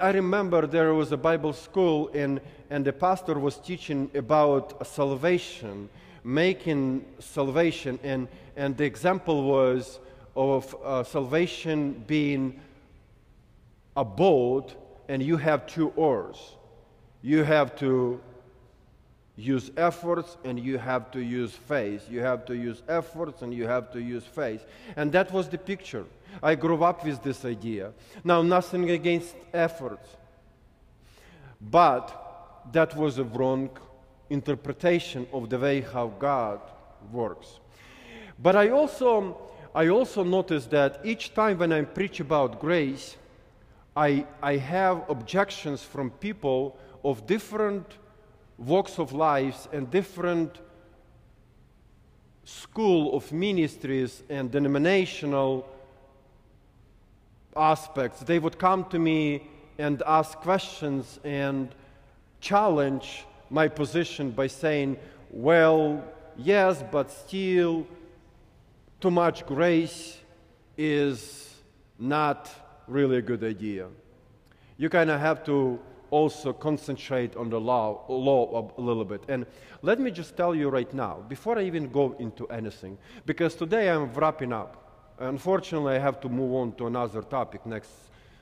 I remember there was a Bible school, and, and the pastor was teaching about salvation, making salvation, and, and the example was of uh, salvation being a boat, and you have two oars. You have to use efforts and you have to use faith. You have to use efforts and you have to use faith. And that was the picture. I grew up with this idea. Now, nothing against efforts, but that was a wrong interpretation of the way how God works. But I also, I also noticed that each time when I preach about grace, I, I have objections from people of different walks of lives and different school of ministries and denominational aspects. They would come to me and ask questions and challenge my position by saying, well, yes, but still, too much grace is not really a good idea. You kind of have to also concentrate on the law, law a little bit. And let me just tell you right now, before I even go into anything, because today I'm wrapping up. Unfortunately, I have to move on to another topic next,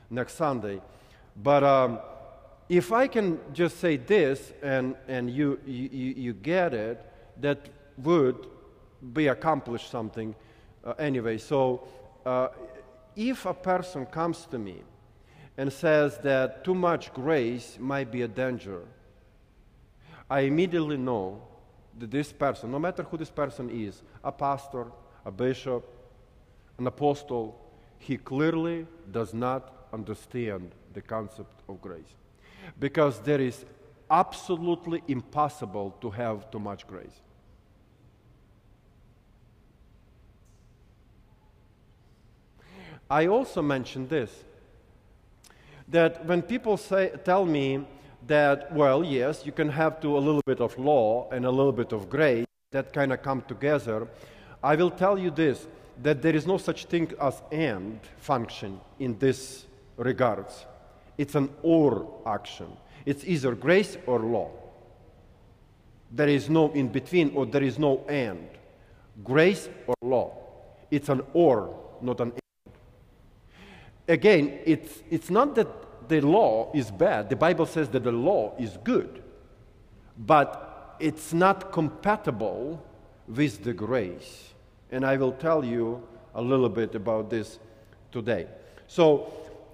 next Sunday. But um, if I can just say this and, and you, you, you get it, that would be accomplished something uh, anyway. So uh, if a person comes to me and says that too much grace might be a danger, I immediately know that this person, no matter who this person is, a pastor, a bishop, an apostle, he clearly does not understand the concept of grace. Because there is absolutely impossible to have too much grace. I also mentioned this that when people say, tell me that, well, yes, you can have to a little bit of law and a little bit of grace that kind of come together, I will tell you this that there is no such thing as and function in this regards. It's an or action. It's either grace or law. There is no in between or there is no and. Grace or law. It's an or, not an again, it's, it's not that the law is bad. The Bible says that the law is good, but it's not compatible with the grace. And I will tell you a little bit about this today. So,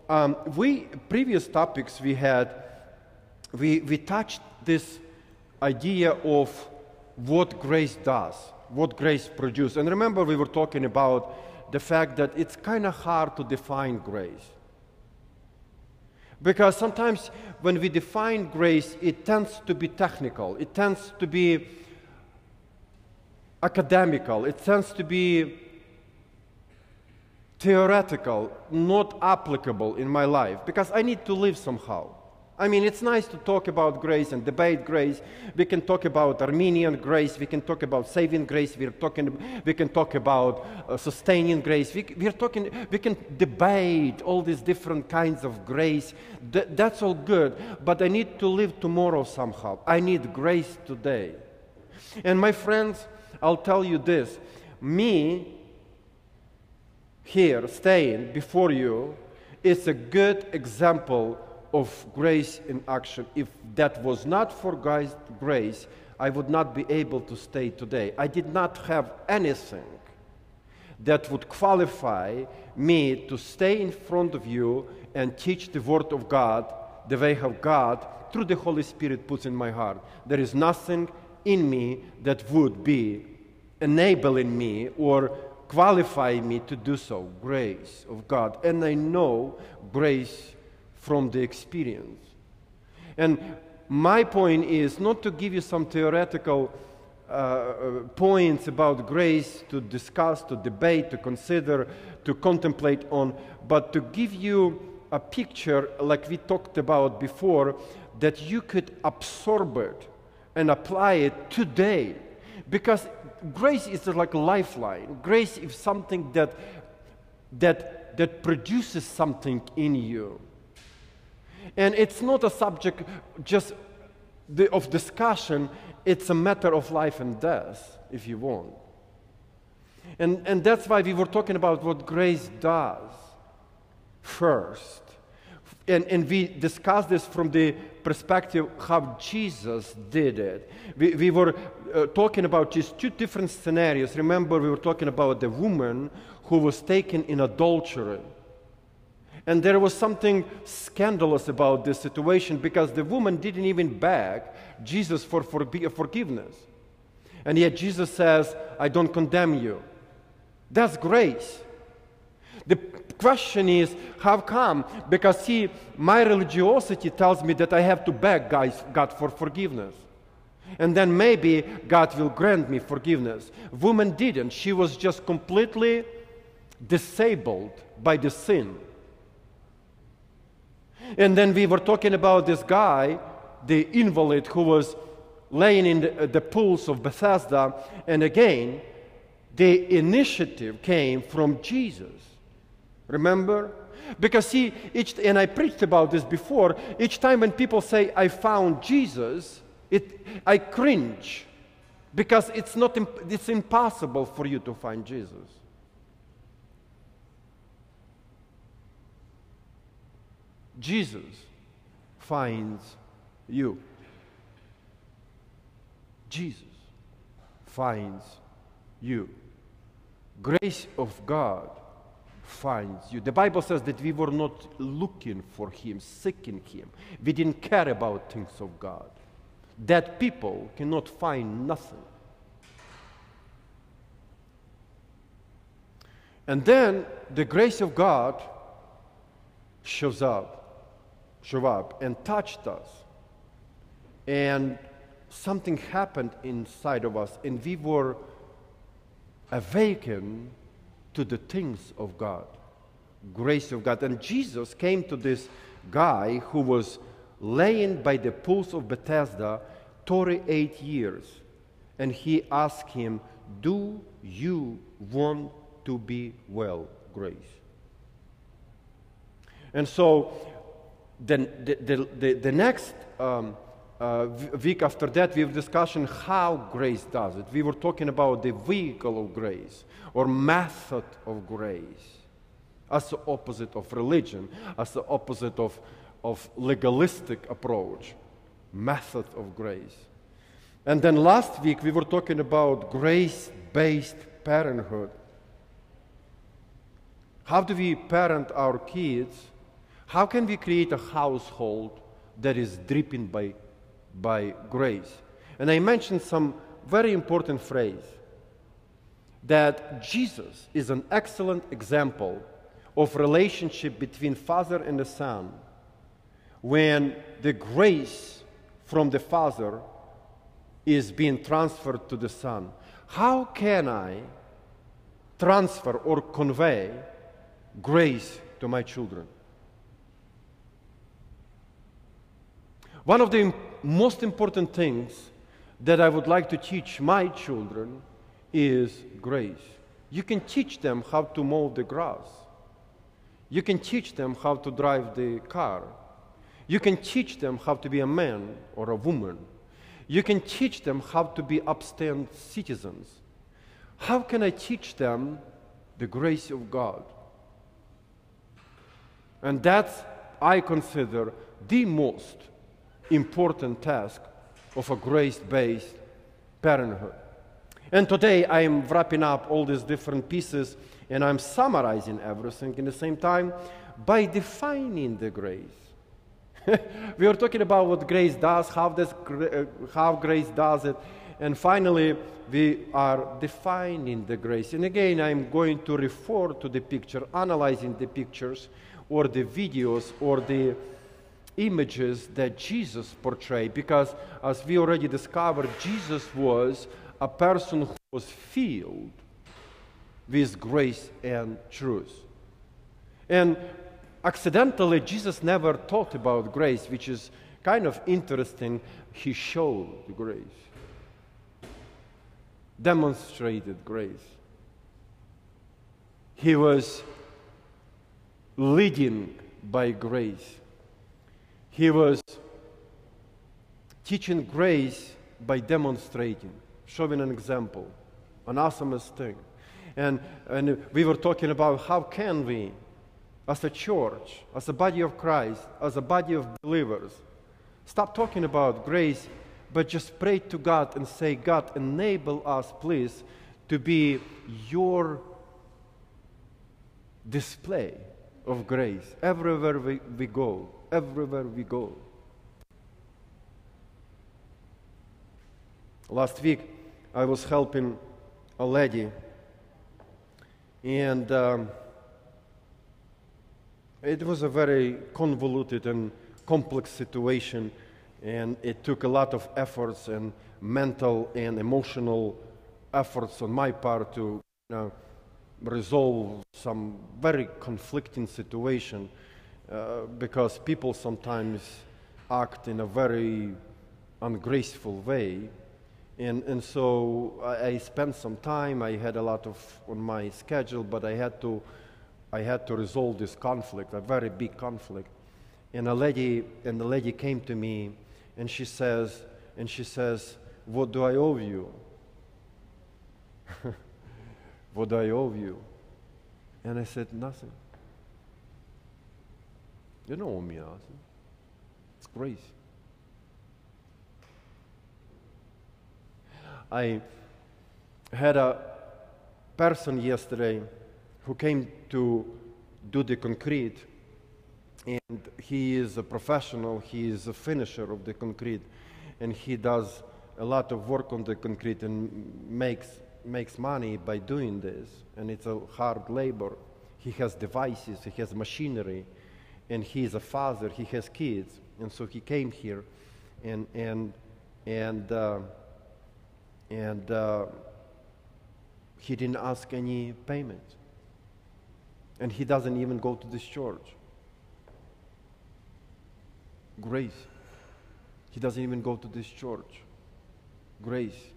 um, we previous topics we had, we, we touched this idea of what grace does, what grace produces. And remember, we were talking about the fact that it's kind of hard to define grace. Because sometimes when we define grace, it tends to be technical, it tends to be academical, it tends to be theoretical, not applicable in my life, because I need to live somehow. I mean, it's nice to talk about grace and debate grace. We can talk about Arminian grace. We can talk about saving grace. We're talking, we can talk about uh, sustaining grace. We, we're talking, we can debate all these different kinds of grace. Th- that's all good. But I need to live tomorrow somehow. I need grace today. And my friends, I'll tell you this me here staying before you is a good example of grace in action. If that was not for grace, I would not be able to stay today. I did not have anything that would qualify me to stay in front of you and teach the Word of God the way of God, through the Holy Spirit, puts in my heart. There is nothing in me that would be enabling me or qualifying me to do so. Grace of God. And I know grace from the experience. And my point is not to give you some theoretical uh, uh, points about grace to discuss, to debate, to consider, to contemplate on, but to give you a picture, like we talked about before, that you could absorb it and apply it today. Because grace is like a lifeline. Grace is something that, that, that produces something in you. And it's not a subject just of discussion, it's a matter of life and death, if you want. And, and that's why we were talking about what grace does first. And, and we discussed this from the perspective how Jesus did it. We, we were uh, talking about just two different scenarios. Remember, we were talking about the woman who was taken in adultery. And there was something scandalous about this situation because the woman didn't even beg Jesus for forgiveness. And yet Jesus says, I don't condemn you. That's grace. The question is, how come? Because, see, my religiosity tells me that I have to beg God for forgiveness. And then maybe God will grant me forgiveness. Woman didn't. She was just completely disabled by the sin. And then we were talking about this guy, the invalid who was laying in the, uh, the pools of Bethesda. And again, the initiative came from Jesus. Remember? Because see, each, and I preached about this before, each time when people say, I found Jesus, it, I cringe because it's, not, it's impossible for you to find Jesus. Jesus finds you. Jesus finds you. Grace of God finds you. The Bible says that we were not looking for Him, seeking Him. We didn't care about things of God. That people cannot find nothing. And then the grace of God shows up up and touched us. And something happened inside of us, and we were awakened to the things of God, grace of God. And Jesus came to this guy who was laying by the pools of Bethesda 38 years, and he asked him, Do you want to be well, Grace? And so the, the, the, the next um, uh, week after that, we have discussion how grace does it. We were talking about the vehicle of grace or method of grace as the opposite of religion, as the opposite of, of legalistic approach, method of grace. And then last week we were talking about grace-based parenthood. How do we parent our kids how can we create a household that is dripping by, by grace? And I mentioned some very important phrase that Jesus is an excellent example of relationship between father and the son when the grace from the father is being transferred to the son. How can I transfer or convey grace to my children? One of the most important things that I would like to teach my children is grace. You can teach them how to mow the grass. You can teach them how to drive the car. You can teach them how to be a man or a woman. You can teach them how to be upstand citizens. How can I teach them the grace of God? And that's, I consider, the most important task of a grace based parenthood. And today I am wrapping up all these different pieces and I'm summarizing everything in the same time by defining the grace. we are talking about what grace does, how, does, uh, how grace does it, and finally we are defining the grace. And again, I'm going to refer to the picture, analyzing the pictures or the videos or the images that Jesus portrayed because, as we already discovered, Jesus was a person who was filled with grace and truth. And accidentally, Jesus never taught about grace, which is kind of interesting. He showed grace, demonstrated grace. He was leading by grace. He was teaching grace by demonstrating, showing an example, an awesomest thing. And, and we were talking about how can we, as a church, as a body of Christ, as a body of believers, stop talking about grace, but just pray to God and say, God, enable us, please, to be your display of grace everywhere we, we go, everywhere we go. Last week, I was helping a lady, and um, it was a very convoluted and complex situation, and it took a lot of efforts and mental and emotional efforts on my part to you know, resolve some very conflicting situation uh, because people sometimes act in a very ungraceful way. And, and so I, I spent some time, I had a lot of on my schedule, but I had to, I had to resolve this conflict, a very big conflict. And a lady, and the lady came to me and she says, and she says, what do I owe you? what do I owe you? And I said, Nothing. You owe me. It's grace. I had a person yesterday who came to do the concrete, and he is a professional, he is a finisher of the concrete, and he does a lot of work on the concrete and makes makes money by doing this, and it's a hard labor. He has devices, he has machinery, and he is a father, he has kids, and so he came here, and and and uh, and uh, he didn't ask any payment, and he doesn't even go to this church. Grace. He doesn't even go to this church. Grace.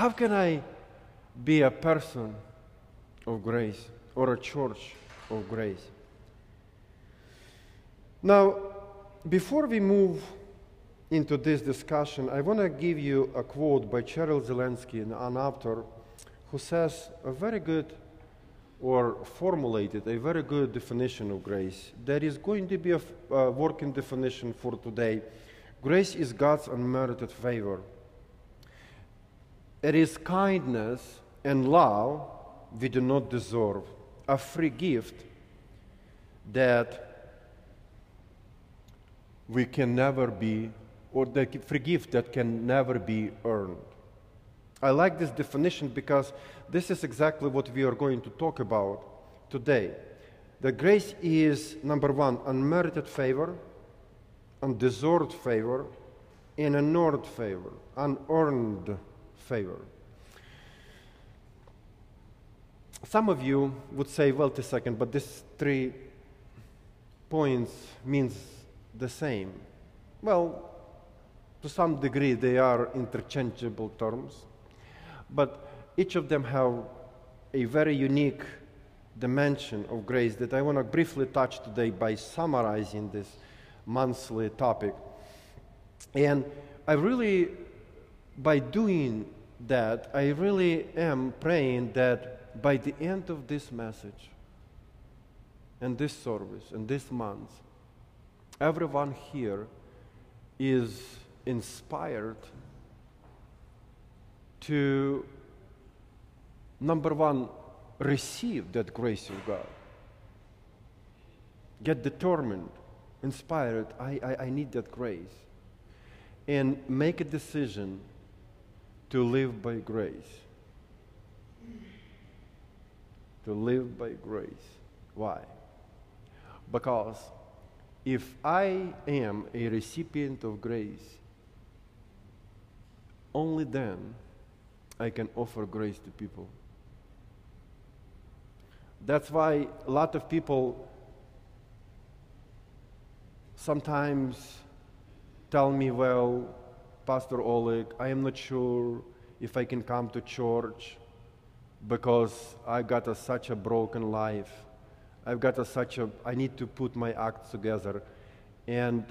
How can I be a person of grace or a church of grace? Now, before we move into this discussion, I want to give you a quote by Cheryl Zelensky, an author, who says a very good or formulated a very good definition of grace. There is going to be a, a working definition for today. Grace is God's unmerited favor it is kindness and love we do not deserve, a free gift that we can never be, or the free gift that can never be earned. I like this definition because this is exactly what we are going to talk about today. The grace is number one, unmerited favor, undeserved favor, and unearned favor, unearned favor. Some of you would say, well, a second, but these three points means the same. Well, to some degree they are interchangeable terms, but each of them have a very unique dimension of grace that I want to briefly touch today by summarizing this monthly topic. And I really, by doing that I really am praying that by the end of this message and this service and this month, everyone here is inspired to, number one, receive that grace of God. Get determined, inspired, I, I, I need that grace. And make a decision to live by grace. To live by grace. Why? Because if I am a recipient of grace, only then I can offer grace to people. That's why a lot of people sometimes tell me, well, Pastor Oleg, I am not sure if I can come to church. because I've got a, such a broken life. I've got a, such a, I need to put my acts together. And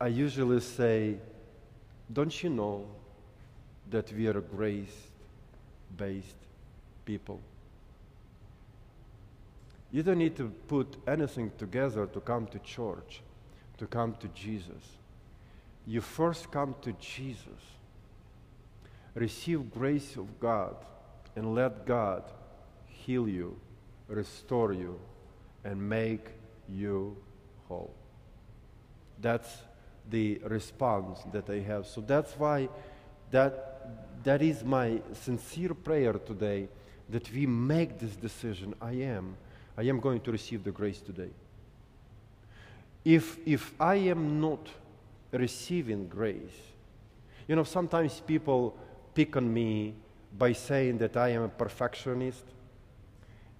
I usually say, don't you know that we are grace based people? You don't need to put anything together to come to church, to come to Jesus. You first come to Jesus. Receive grace of God and let God heal you, restore you, and make you whole. That's the response that I have. So that's why that, that is my sincere prayer today that we make this decision. I am. I am going to receive the grace today. If, if I am not receiving grace, you know, sometimes people pick on me by saying that I am a perfectionist,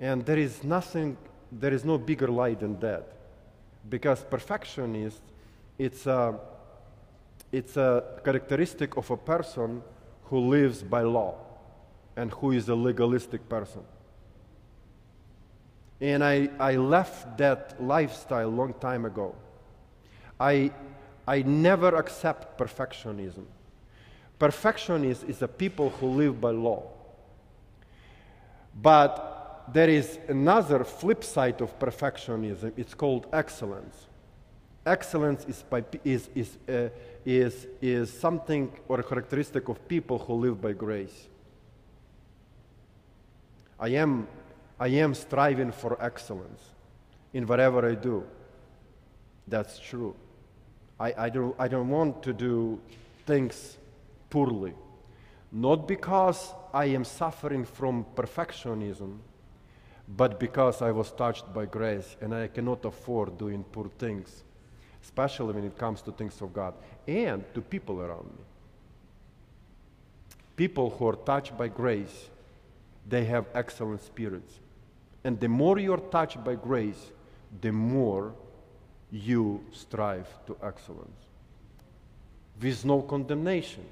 and there is nothing, there is no bigger lie than that. Because perfectionist, it's a, it's a characteristic of a person who lives by law and who is a legalistic person. And I, I left that lifestyle long time ago. I, I never accept perfectionism. Perfectionist is a people who live by law. But there is another flip side of perfectionism. It's called excellence. Excellence is, by, is, is, uh, is, is something or a characteristic of people who live by grace. I am I am striving for excellence in whatever I do. That's true. I, I, don't, I don't want to do things poorly. Not because I am suffering from perfectionism, but because I was touched by grace and I cannot afford doing poor things, especially when it comes to things of God and to people around me. People who are touched by grace, they have excellent spirits. And the more you're touched by grace, the more you strive to excellence. With no condemnation,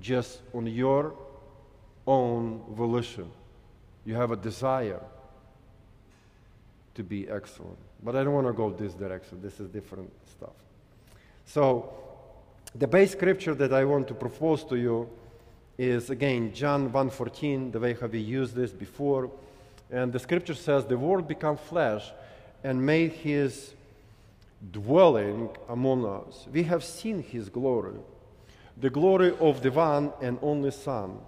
just on your own volition. You have a desire to be excellent. But I don't want to go this direction. This is different stuff. So, the base scripture that I want to propose to you is again John 1:14, the way how we used this before. And the scripture says, The Word became flesh and made his dwelling among us. We have seen his glory, the glory of the one and only Son,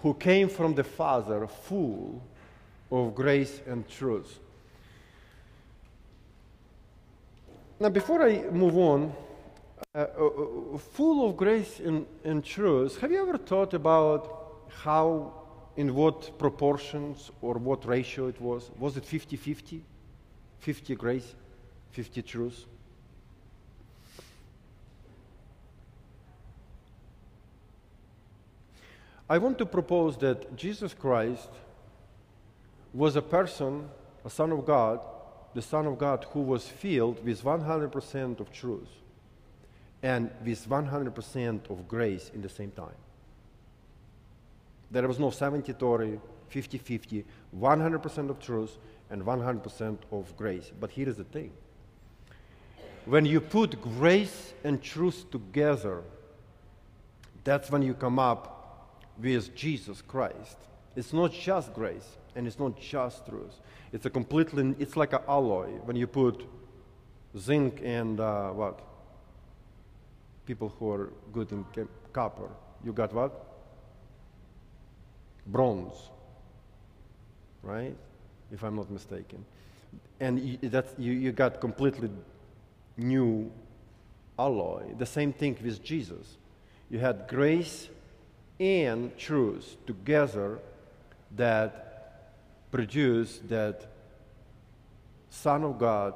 who came from the Father, full of grace and truth. Now, before I move on, uh, uh, uh full of grace and, and truth, have you ever thought about how in what proportions or what ratio it was? Was it 50 50? 50 grace, 50 truths. I want to propose that Jesus Christ was a person, a Son of God, the Son of God who was filled with 100% of truth and with 100% of grace in the same time. There was no 70 30, 50 50, 100% of truth and 100% of grace. But here is the thing when you put grace and truth together, that's when you come up with Jesus Christ. It's not just grace and it's not just truth. It's a completely, it's like an alloy when you put zinc and uh, what? People who are good in copper. You got what? bronze, right? If I'm not mistaken. And you, that's, you, you got completely new alloy. The same thing with Jesus. You had grace and truth together that produced that Son of God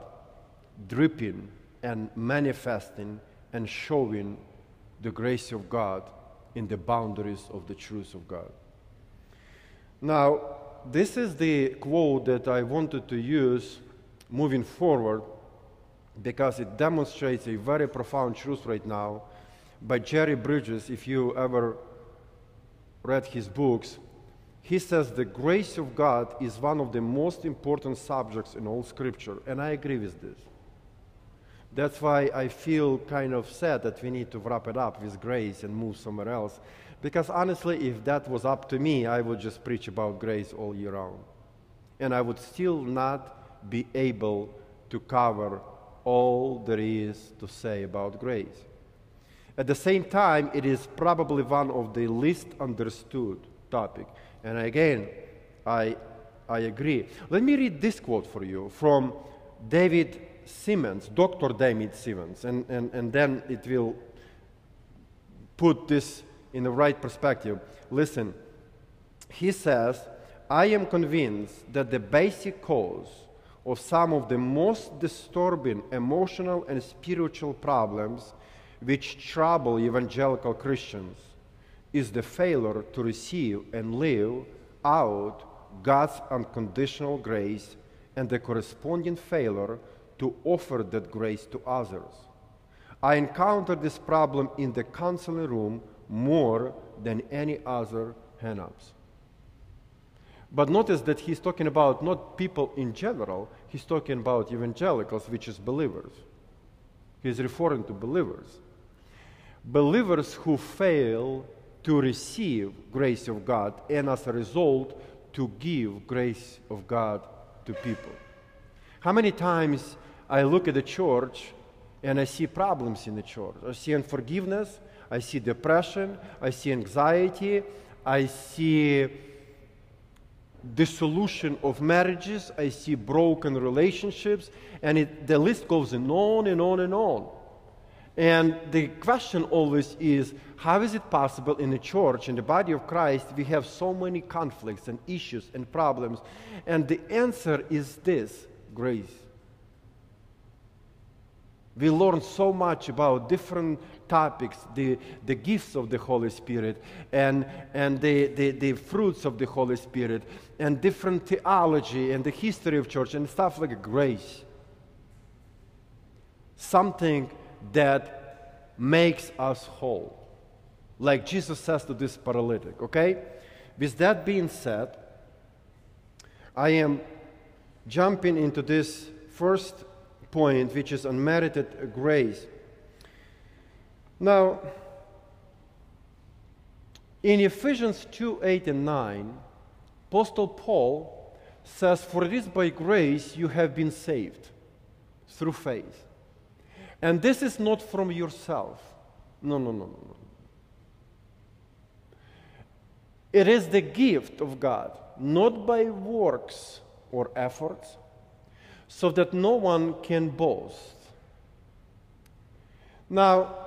dripping and manifesting and showing the grace of God in the boundaries of the truth of God. Now, this is the quote that I wanted to use moving forward because it demonstrates a very profound truth right now by Jerry Bridges. If you ever read his books, he says the grace of God is one of the most important subjects in all Scripture, and I agree with this. That's why I feel kind of sad that we need to wrap it up with grace and move somewhere else. Because honestly, if that was up to me, I would just preach about grace all year round. And I would still not be able to cover all there is to say about grace. At the same time, it is probably one of the least understood topic. And again, I, I agree. Let me read this quote for you from David Seamands, Dr. David Seamands, and, and, and then it will put this in the right perspective. Listen, he says, I am convinced that the basic cause of some of the most disturbing emotional and spiritual problems which trouble evangelical Christians is the failure to receive and live out God's unconditional grace and the corresponding failure to offer that grace to others. I encounter this problem in the counseling room more than any other hang-ups. But notice that he's talking about not people in general, he's talking about evangelicals, which is believers. He's referring to believers. Believers who fail to receive grace of God and as a result to give grace of God to people. How many times I look at the church and I see problems in the church. I see unforgiveness, I see depression, I see anxiety, I see dissolution of marriages, I see broken relationships, and it, the list goes on and on and on. And the question always is how is it possible in the church, in the body of Christ, we have so many conflicts and issues and problems? And the answer is this grace. We learn so much about different topics, the, the gifts of the Holy Spirit, and, and the, the, the fruits of the Holy Spirit, and different theology, and the history of church, and stuff like grace. Something that makes us whole. Like Jesus says to this paralytic, okay? With that being said, I am jumping into this first point, which is unmerited grace. Now, in Ephesians 2 8 and 9, Apostle Paul says, For it is by grace you have been saved through faith. And this is not from yourself. No, no, no, no, no. It is the gift of God, not by works or efforts, so that no one can boast. Now,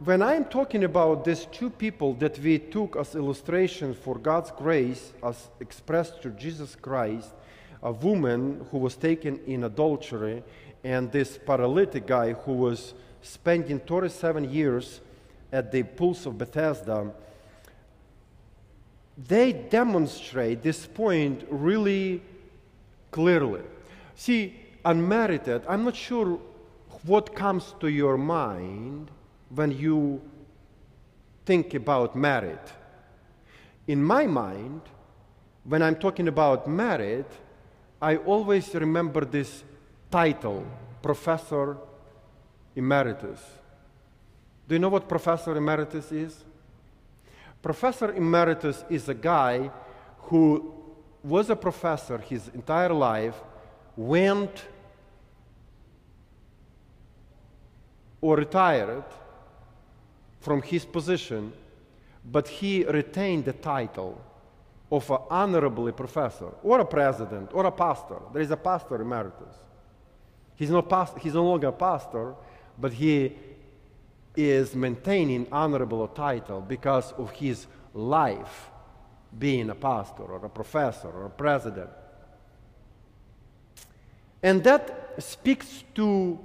when I'm talking about these two people that we took as illustrations for God's grace as expressed through Jesus Christ, a woman who was taken in adultery, and this paralytic guy who was spending 37 years at the pools of Bethesda, they demonstrate this point really clearly. See, unmerited, I'm not sure what comes to your mind when you think about merit. In my mind, when I'm talking about merit, I always remember this title, Professor Emeritus. Do you know what Professor Emeritus is? Professor Emeritus is a guy who was a professor his entire life went or retired from his position, but he retained the title of an honorable professor or a president or a pastor. There is a pastor emeritus. He's, not he's no longer a pastor, but he is maintaining honorable title because of his life being a pastor or a professor or a president. And that speaks to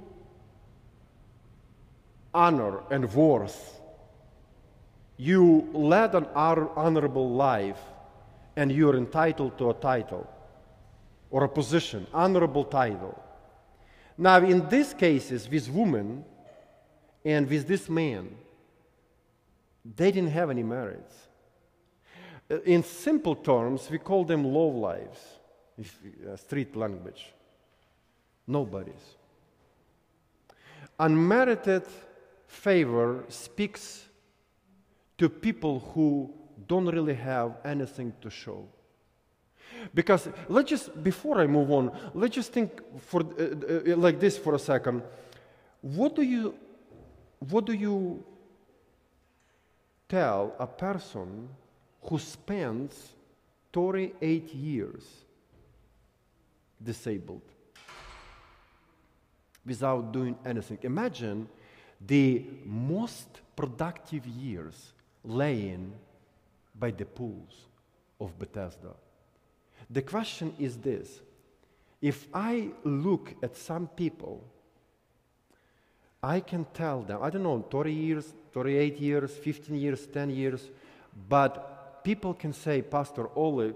honor and worth. You led an honorable life and you're entitled to a title or a position, honorable title. Now, in these cases, this woman and with this man, they didn't have any merits. Uh, in simple terms, we call them low lives, uh, street language. Nobodies. Unmerited favor speaks to people who don't really have anything to show. Because let's just, before I move on, let's just think for, uh, uh, like this for a second. What do you, what do you tell a person who spends 38 years disabled without doing anything? Imagine the most productive years laying by the pools of Bethesda. The question is this if I look at some people, I can tell them, I don't know, 30 years, 38 years, 15 years, 10 years, but people can say, Pastor Oleg,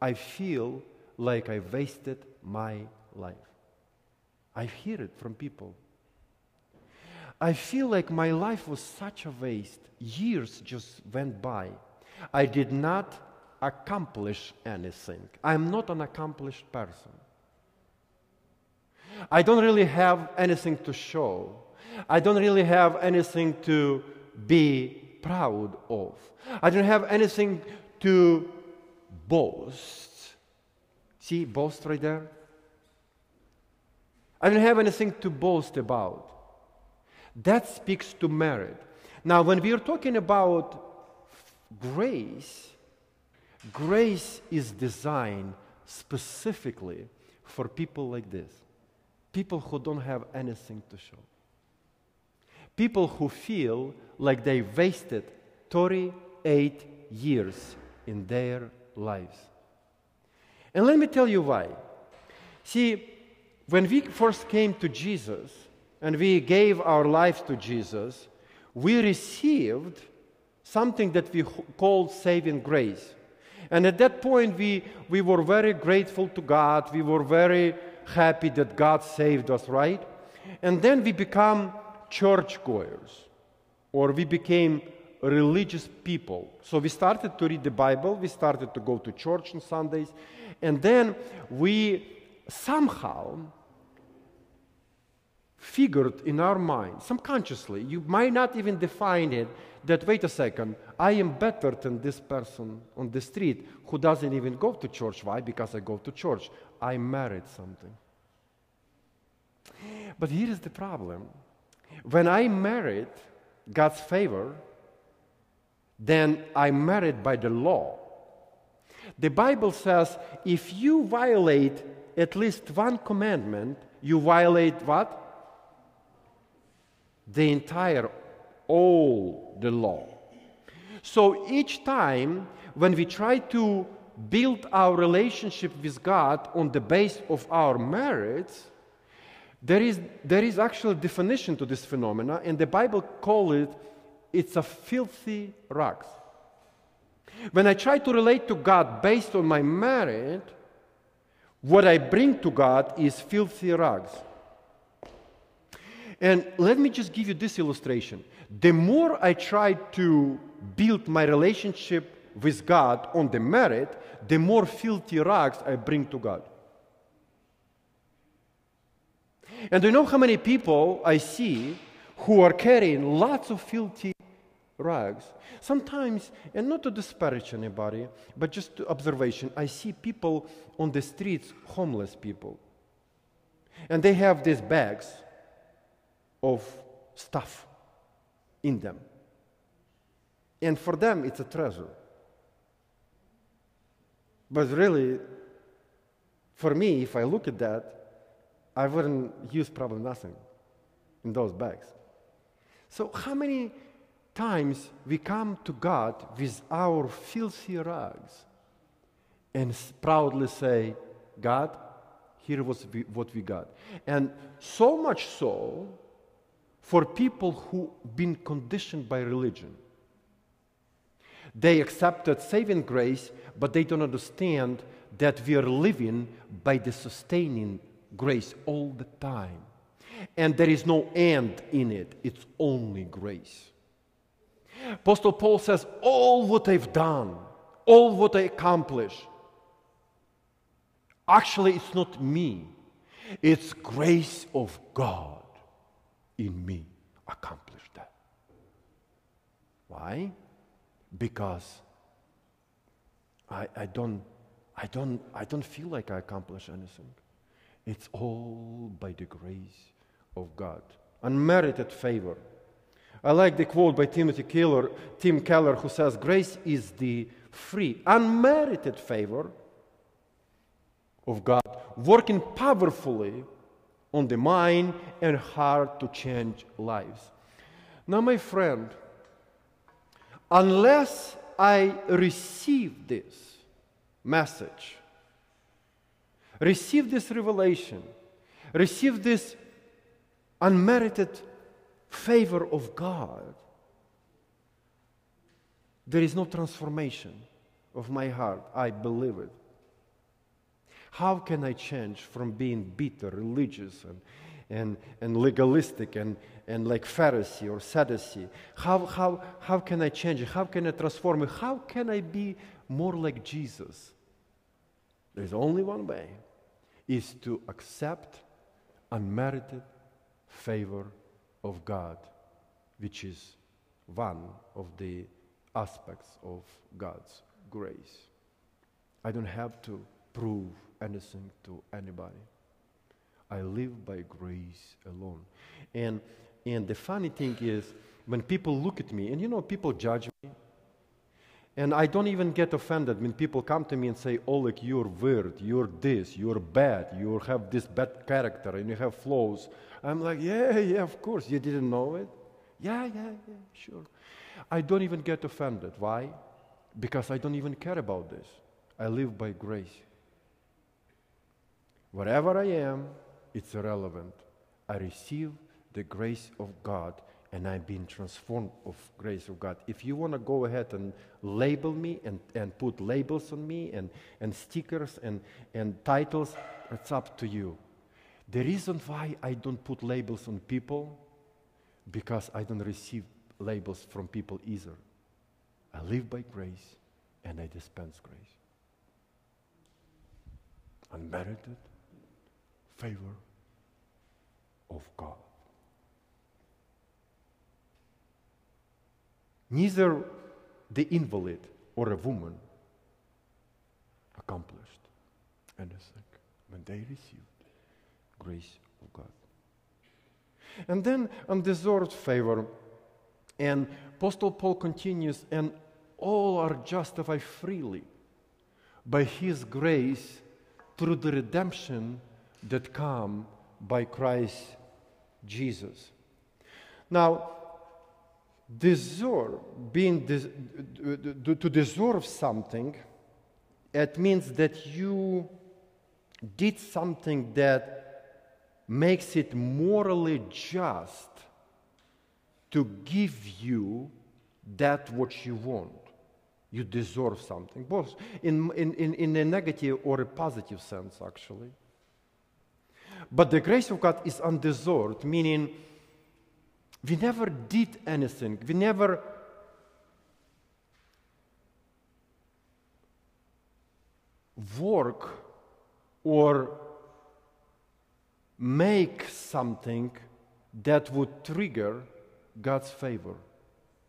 I feel like I wasted my life. I hear it from people. I feel like my life was such a waste. Years just went by. I did not accomplish anything. I'm not an accomplished person. I don't really have anything to show. I don't really have anything to be proud of. I don't have anything to boast. See, boast right there? I don't have anything to boast about. That speaks to merit. Now, when we are talking about grace, grace is designed specifically for people like this people who don't have anything to show. People who feel like they wasted 38 years in their lives. And let me tell you why. See, when we first came to Jesus and we gave our lives to Jesus, we received something that we called saving grace. And at that point, we, we were very grateful to God. We were very happy that God saved us, right? And then we become churchgoers, or we became religious people. So we started to read the Bible, we started to go to church on Sundays, and then we somehow figured in our mind, subconsciously, you might not even define it, that wait a second, I am better than this person on the street who doesn't even go to church. Why? Because I go to church. I married something. But here is the problem. When I married God's favor, then I married by the law. The Bible says if you violate at least one commandment, you violate what? The entire, all the law. So each time when we try to build our relationship with God on the base of our merits, there is, there is actually a definition to this phenomena, and the Bible calls it it's a filthy rags. When I try to relate to God based on my merit, what I bring to God is filthy rags. And let me just give you this illustration. The more I try to build my relationship with God on the merit, the more filthy rags I bring to God. And do you know how many people I see who are carrying lots of filthy rags? Sometimes, and not to disparage anybody, but just observation, I see people on the streets, homeless people. And they have these bags of stuff in them. And for them, it's a treasure. But really, for me, if I look at that, I wouldn't use probably nothing in those bags. So, how many times we come to God with our filthy rags and proudly say, God, here was what we got. And so much so for people who've been conditioned by religion. They accepted saving grace, but they don't understand that we are living by the sustaining grace all the time. And there is no end in it, it's only grace. Apostle Paul says, All what I've done, all what I accomplish. Actually, it's not me, it's grace of God in me accomplished that. Why? Because I, I, don't, I, don't, I don't feel like I accomplish anything. It's all by the grace of God. Unmerited favor. I like the quote by Timothy Keller, Tim Keller, who says, Grace is the free, unmerited favor of God, working powerfully on the mind and heart to change lives. Now, my friend, unless I receive this message, receive this revelation, receive this unmerited favor of God, there is no transformation of my heart. I believe it. How can I change from being bitter, religious, and, and, and legalistic, and, and like Pharisee or Sadducee? How, how, how can I change? How can I transform? How can I be more like Jesus? There's only one way, is to accept unmerited favor of God, which is one of the aspects of God's grace. I don't have to prove anything to anybody. I live by grace alone. And, and the funny thing is, when people look at me, and you know, people judge me, and I don't even get offended when people come to me and say, Oleg, you're weird, you're this, you're bad, you have this bad character, and you have flaws. I'm like, yeah, yeah, of course. You didn't know it? Yeah, yeah, yeah, sure. I don't even get offended. Why? Because I don't even care about this. I live by grace. Wherever I am, it's irrelevant. I receive the grace of God and I've been transformed of grace of God. If you want to go ahead and label me and, and put labels on me and, and stickers and, and titles, it's up to you. The reason why I don't put labels on people, because I don't receive labels from people either. I live by grace and I dispense grace. Unmerited favor of God. Neither the invalid or a woman accomplished anything when they received grace of God. And then undeserved favor, and Apostle Paul continues, and all are justified freely by his grace through the redemption that come by Christ Jesus. Now, deserve, being des- to deserve something, it means that you did something that makes it morally just to give you that what you want. You deserve something, both in, in, in, in a negative or a positive sense, actually. But the grace of God is undeserved, meaning we never did anything. We never work or make something that would trigger God's favor.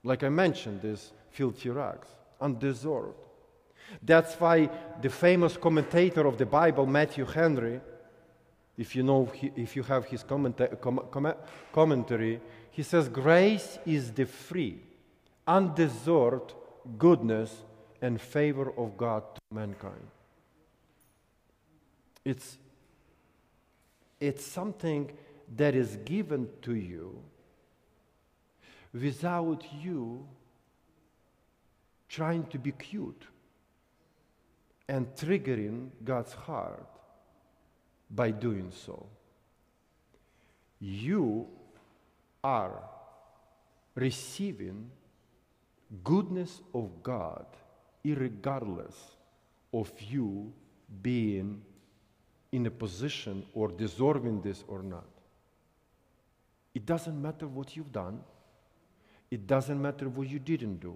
Like I mentioned, this filthy rags, undeserved. That's why the famous commentator of the Bible, Matthew Henry, if you know, if you have his commenta- com- com- commentary, he says, Grace is the free, undeserved goodness and favor of God to mankind. It's, it's something that is given to you without you trying to be cute and triggering God's heart by doing so. You are receiving goodness of God regardless of you being in a position or deserving this or not. It doesn't matter what you've done. It doesn't matter what you didn't do.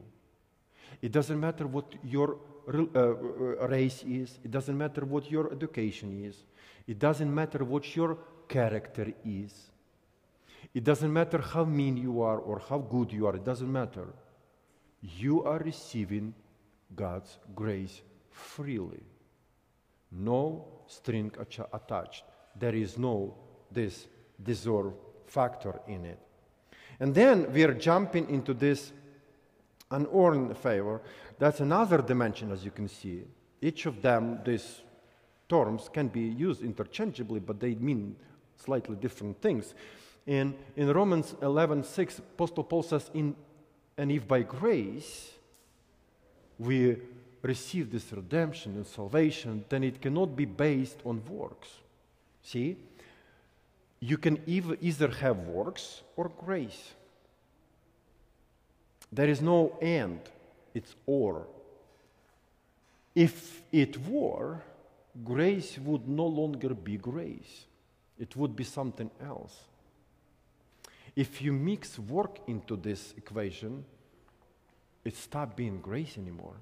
It doesn't matter what your Eh, eh, race is, it doesn't matter what your education is, it doesn't matter what your character is. It doesn't matter how mean you are or how good you are, it doesn't matter. You are receiving God's grace freely. No string attached. There is no this deserve factor in it. And then we are jumping into this unearned favor. That's another dimension, as you can see. Each of them, these terms, can be used interchangeably, but they mean slightly different things. In, in Romans 11 6, Apostle Paul says, in, And if by grace we receive this redemption and salvation, then it cannot be based on works. See? You can either have works or grace. There is no and, it's or. If it were, grace would no longer be grace, it would be something else. If you mix work into this equation, it stops being grace anymore.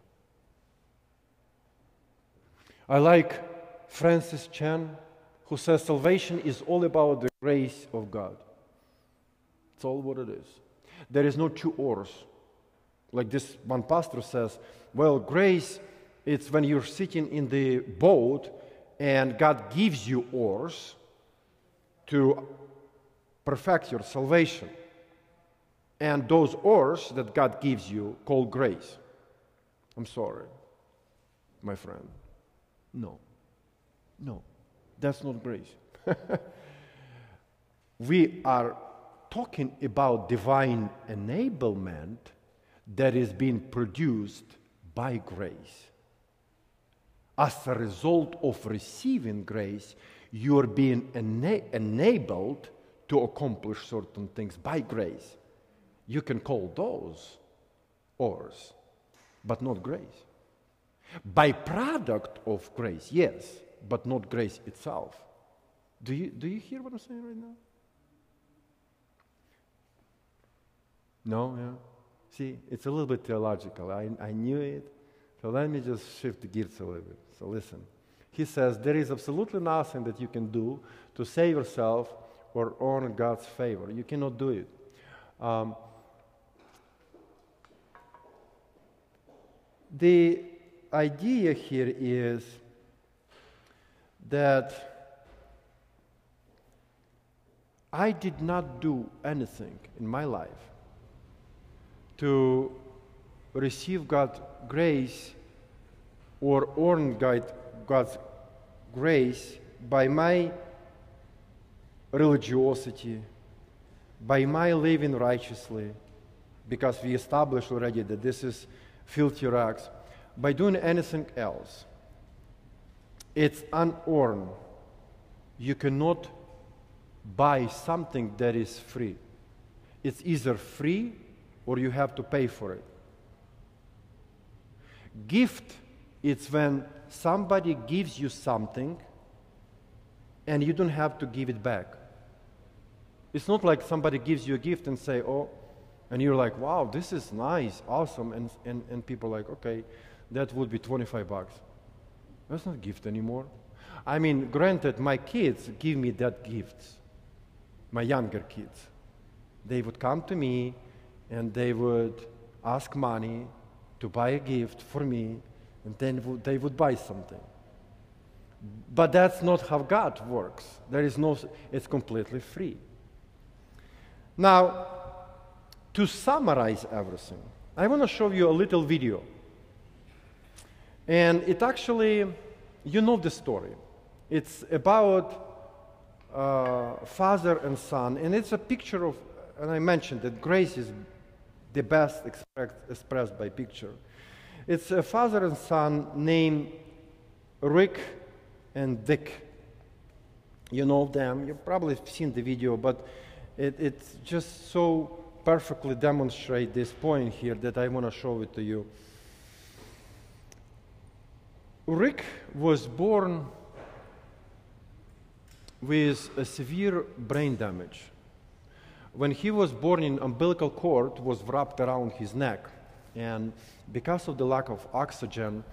I like Francis Chan, who says salvation is all about the grace of God. It's all what it is. There is no two ors. Like this one pastor says, well, grace, it's when you're sitting in the boat and God gives you oars to perfect your salvation. And those oars that God gives you call grace. I'm sorry, my friend. No. No. That's not grace. we are talking about divine enablement that is being produced by grace. As a result of receiving grace, you are being ena- enabled to accomplish certain things by grace. You can call those ors, but not grace. Byproduct of grace, yes, but not grace itself. Do you, do you hear what I'm saying right now? No, yeah. See, it's a little bit theological. I, I knew it. So let me just shift the gears a little bit. So listen. He says there is absolutely nothing that you can do to save yourself or earn God's favor. You cannot do it. Um, the idea here is that I did not do anything in my life to receive God's grace or earn God's grace by my religiosity, by my living righteously, because we established already that this is filthy rags, by doing anything else. It's unearned. You cannot buy something that is free. It's either free or you have to pay for it. Gift it's when somebody gives you something and you don't have to give it back. It's not like somebody gives you a gift and say, oh, and you're like, wow, this is nice, awesome, and, and, and people are like, okay, that would be 25 bucks. That's not a gift anymore. I mean, granted, my kids give me that gift, my younger kids. They would come to me and they would ask money to buy a gift for me, and then they would buy something. But that's not how God works. There is no, it's completely free. Now, to summarize everything, I want to show you a little video. And it actually, you know the story. It's about uh, father and son, and it's a picture of, and I mentioned that grace is the best expressed by picture. It's a father and son named Rick and Dick. You know them. You've probably seen the video, but it, just so perfectly demonstrates this point here that I want to show it to you. Rick was born with a severe brain damage when he was born, in umbilical cord was wrapped around his neck, And because of the lack of oxygen,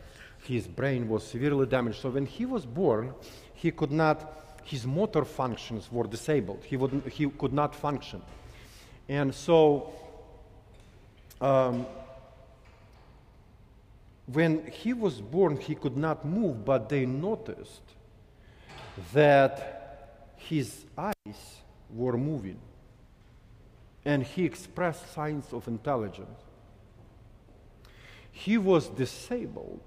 his brain was severely damaged. So when he was born, he could not, his motor functions were disabled. He, would, he could not function. And so um, when he was born, he could not move, but they noticed that his eyes were moving and he expressed signs of intelligence. He was disabled,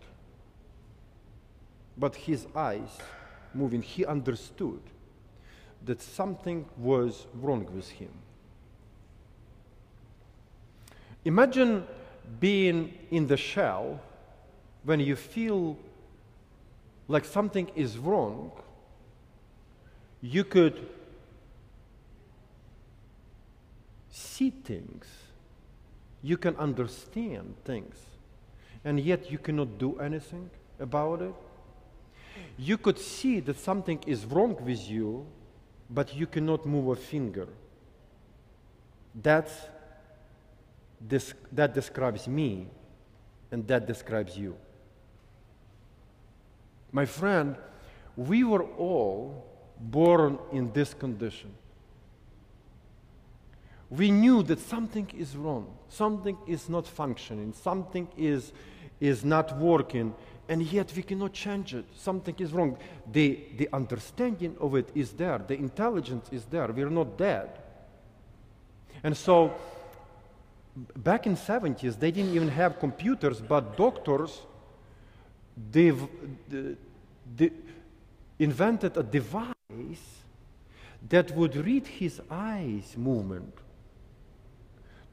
but his eyes moving, he understood that something was wrong with him. Imagine being in the shell when you feel like something is wrong. You could see things, you can understand things, and yet you cannot do anything about it. You could see that something is wrong with you, but you cannot move a finger. That's, this, that describes me, and that describes you. My friend, we were all born in this condition we knew that something is wrong, something is not functioning, something is, is not working, and yet we cannot change it. Something is wrong. The, the understanding of it is there, the intelligence is there. We're not dead. And so, back in 70s, they didn't even have computers, but doctors they've, they invented a device that would read his eyes movement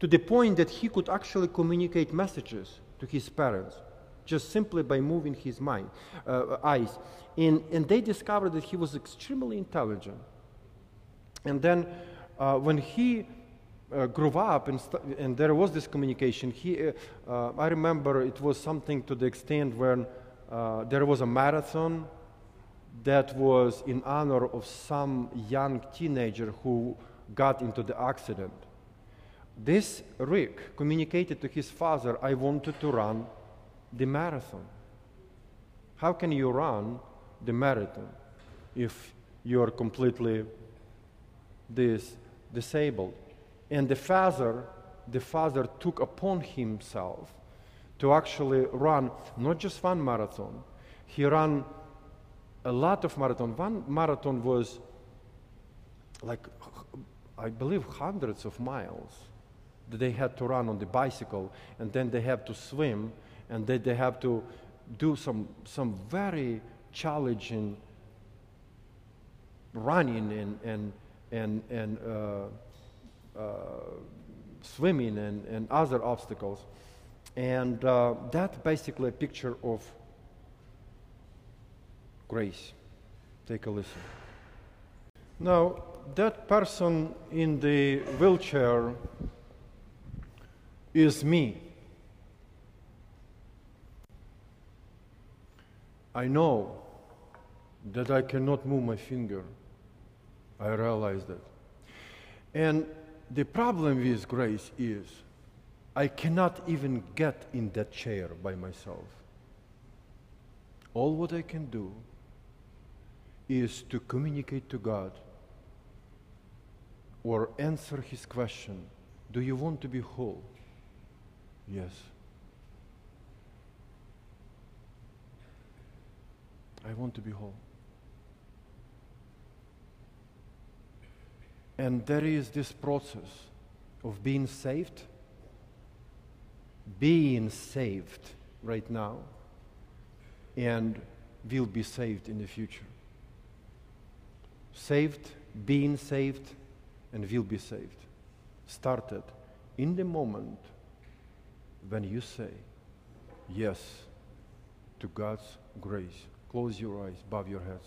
to the point that he could actually communicate messages to his parents just simply by moving his mind, uh, eyes. And, and they discovered that he was extremely intelligent. And then uh, when he uh, grew up and, and, there was this communication, he, uh, uh, I remember it was something to the extent when uh, there was a marathon that was in honor of some young teenager who got into the accident. This Rick communicated to his father, I wanted to run the marathon. How can you run the marathon if you're completely this disabled? And the father, the father took upon himself to actually run not just one marathon. He ran a lot of marathon. One marathon was like, I believe, hundreds of miles they had to run on the bicycle, and then they have to swim, and then they have to do some, some very challenging running and, and, and, and uh, uh, swimming and, and other obstacles. And uh, that's basically a picture of grace. Take a listen. Now, that person in the wheelchair is me. I know that I cannot move my finger. I realize that. And the problem with grace is I cannot even get in that chair by myself. All what I can do is to communicate to God or answer his question Do you want to be whole? Yes. I want to be whole. And there is this process of being saved, being saved right now, and will be saved in the future. Saved, being saved, and will be saved. Started in the moment when you say yes to God's grace. Close your eyes, bow your heads.